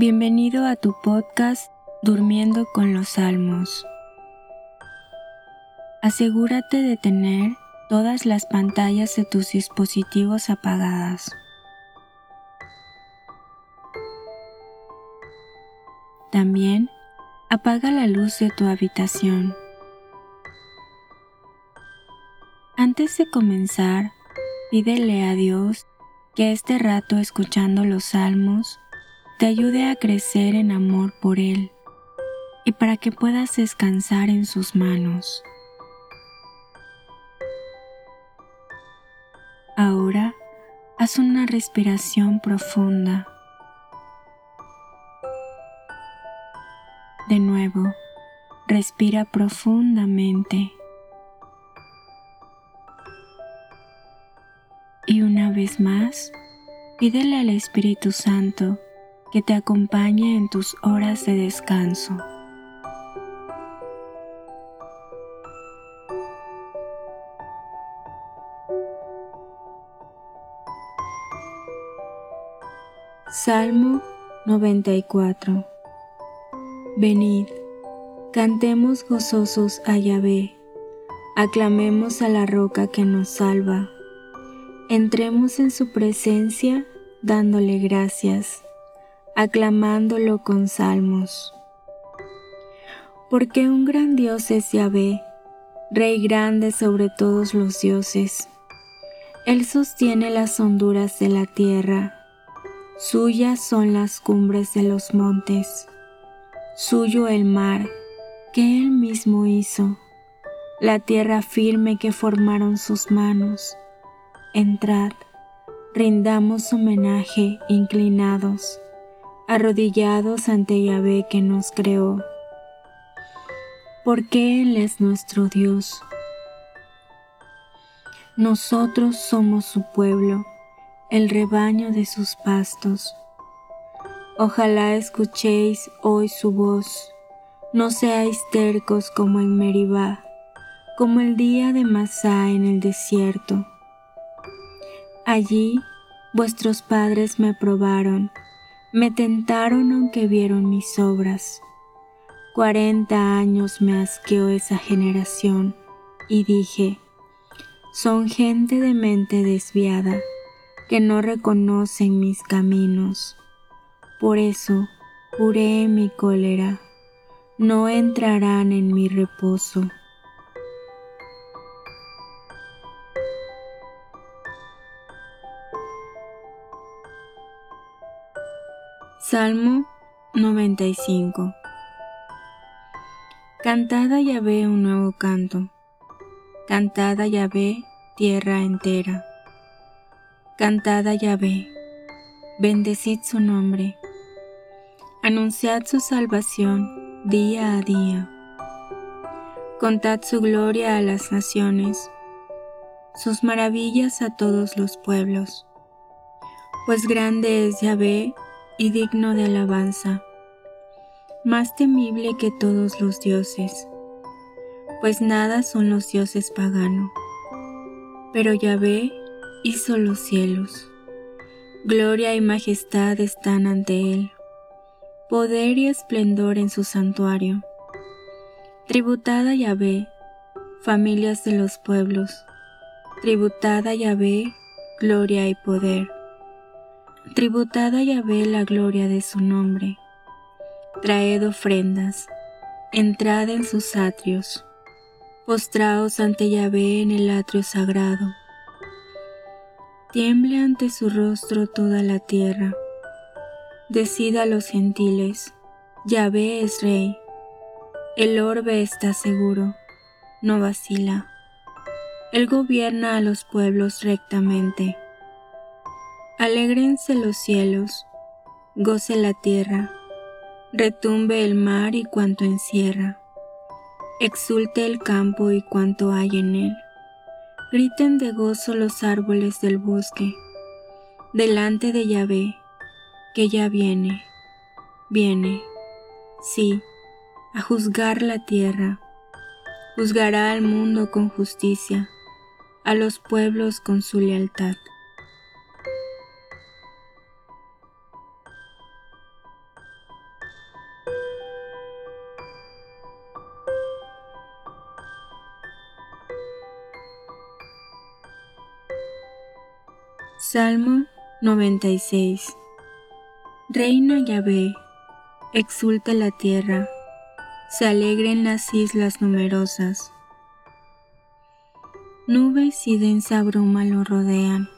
Bienvenido a tu podcast Durmiendo con los Salmos. Asegúrate de tener todas las pantallas de tus dispositivos apagadas. También apaga la luz de tu habitación. Antes de comenzar, pídele a Dios que este rato escuchando los salmos te ayude a crecer en amor por Él y para que puedas descansar en sus manos. Ahora haz una respiración profunda. De nuevo, respira profundamente. Y una vez más, pídele al Espíritu Santo que te acompañe en tus horas de descanso. Salmo 94 Venid, cantemos gozosos a Yahvé, aclamemos a la roca que nos salva, entremos en su presencia dándole gracias aclamándolo con salmos. Porque un gran Dios es Yahvé, Rey grande sobre todos los dioses. Él sostiene las honduras de la tierra, suyas son las cumbres de los montes, suyo el mar que él mismo hizo, la tierra firme que formaron sus manos. Entrad, rindamos homenaje inclinados arrodillados ante Yahvé que nos creó, porque Él es nuestro Dios. Nosotros somos su pueblo, el rebaño de sus pastos. Ojalá escuchéis hoy su voz, no seáis tercos como en Meribá, como el día de Masá en el desierto. Allí vuestros padres me probaron, me tentaron aunque vieron mis obras. Cuarenta años me asqueó esa generación y dije, son gente de mente desviada que no reconocen mis caminos. Por eso juré mi cólera, no entrarán en mi reposo. Salmo 95 Cantada a Yahvé un nuevo canto. Cantada a Yahvé tierra entera. Cantada a Yahvé. Bendecid su nombre. Anunciad su salvación día a día. Contad su gloria a las naciones, sus maravillas a todos los pueblos. Pues grande es Yahvé y digno de alabanza, más temible que todos los dioses, pues nada son los dioses paganos, pero Yahvé hizo los cielos. Gloria y majestad están ante él, poder y esplendor en su santuario. Tributada Yahvé, familias de los pueblos, tributada Yahvé, gloria y poder Tributada a Yahvé la gloria de su nombre. Traed ofrendas, entrad en sus atrios, postraos ante Yahvé en el atrio sagrado. Tiemble ante su rostro toda la tierra. Decida a los gentiles, Yahvé es rey. El orbe está seguro, no vacila. Él gobierna a los pueblos rectamente. Alégrense los cielos, goce la tierra, retumbe el mar y cuanto encierra, exulte el campo y cuanto hay en él. Griten de gozo los árboles del bosque, delante de Yahvé, que ya viene, viene, sí, a juzgar la tierra, juzgará al mundo con justicia, a los pueblos con su lealtad. Salmo 96 Reina Yahvé, exulta la tierra, se alegren las islas numerosas. Nubes y densa bruma lo rodean,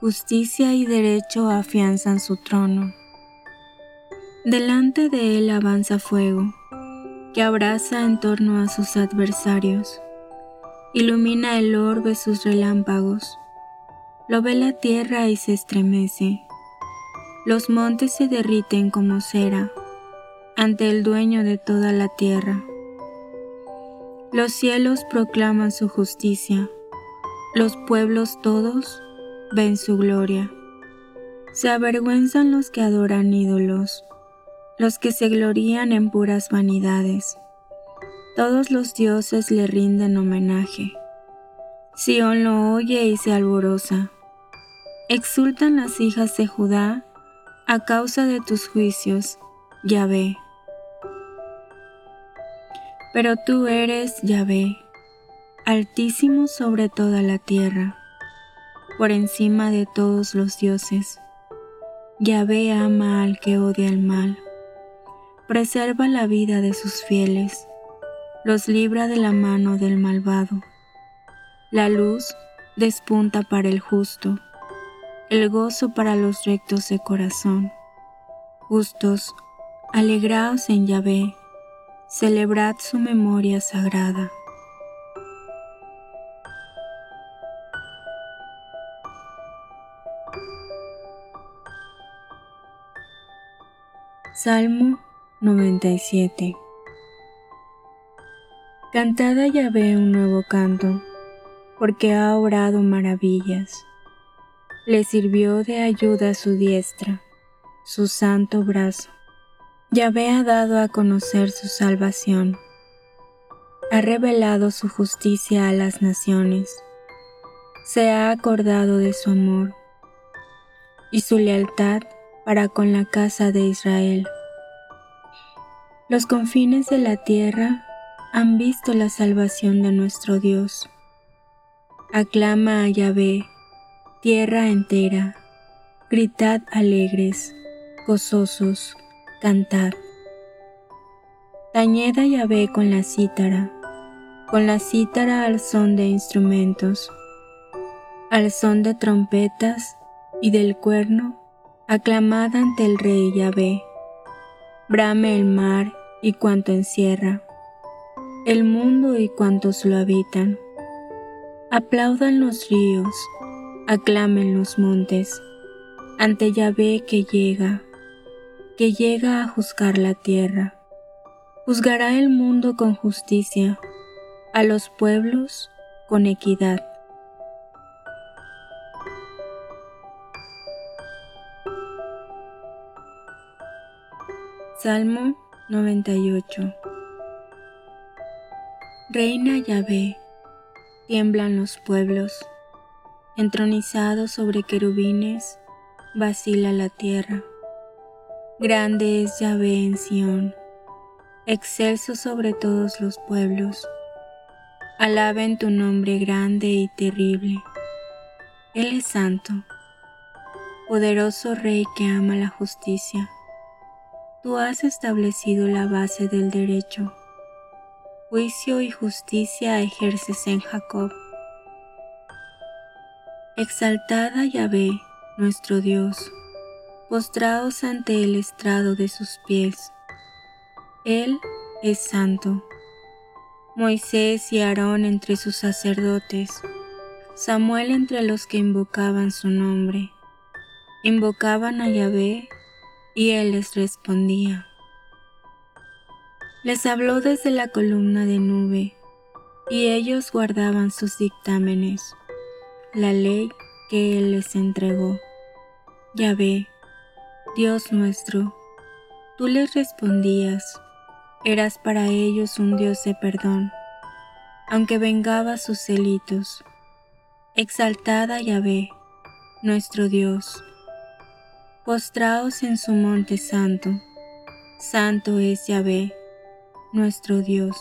justicia y derecho afianzan su trono. Delante de él avanza fuego, que abraza en torno a sus adversarios, ilumina el orbe sus relámpagos lo ve la tierra y se estremece. Los montes se derriten como cera ante el dueño de toda la tierra. Los cielos proclaman su justicia, los pueblos todos ven su gloria. Se avergüenzan los que adoran ídolos, los que se glorían en puras vanidades. Todos los dioses le rinden homenaje. Sión lo oye y se alborosa. Exultan las hijas de Judá a causa de tus juicios, Yahvé. Pero tú eres, Yahvé, altísimo sobre toda la tierra, por encima de todos los dioses. Yahvé ama al que odia el mal, preserva la vida de sus fieles, los libra de la mano del malvado. La luz despunta para el justo el gozo para los rectos de corazón. Justos, alegraos en Yahvé, celebrad su memoria sagrada. Salmo 97 Cantad a Yahvé un nuevo canto, porque ha orado maravillas le sirvió de ayuda su diestra, su santo brazo. Yahvé ha dado a conocer su salvación, ha revelado su justicia a las naciones, se ha acordado de su amor y su lealtad para con la casa de Israel. Los confines de la tierra han visto la salvación de nuestro Dios. Aclama a Yahvé tierra entera, gritad alegres, gozosos, cantad. Tañed a Yahvé con la cítara, con la cítara al son de instrumentos, al son de trompetas y del cuerno, aclamad ante el rey Yahvé. Brame el mar y cuanto encierra, el mundo y cuantos lo habitan. Aplaudan los ríos, aclamen los montes, ante Yahvé que llega, que llega a juzgar la tierra. Juzgará el mundo con justicia, a los pueblos con equidad. Salmo 98 Reina Yahvé, tiemblan los pueblos entronizado sobre querubines, vacila la tierra. Grande es Yahvé en Sión, excelso sobre todos los pueblos. Alaben tu nombre grande y terrible. Él es santo, poderoso Rey que ama la justicia. Tú has establecido la base del derecho. Juicio y justicia ejerces en Jacob Exaltada Yahvé, nuestro Dios, postrados ante el estrado de sus pies. Él es santo. Moisés y Aarón entre sus sacerdotes, Samuel entre los que invocaban su nombre. Invocaban a Yahvé y él les respondía. Les habló desde la columna de nube y ellos guardaban sus dictámenes la ley que Él les entregó. Yahvé, Dios nuestro, tú les respondías, eras para ellos un Dios de perdón, aunque vengaba sus delitos. Exaltada Yahvé, nuestro Dios. Postraos en su monte santo, santo es Yahvé, nuestro Dios.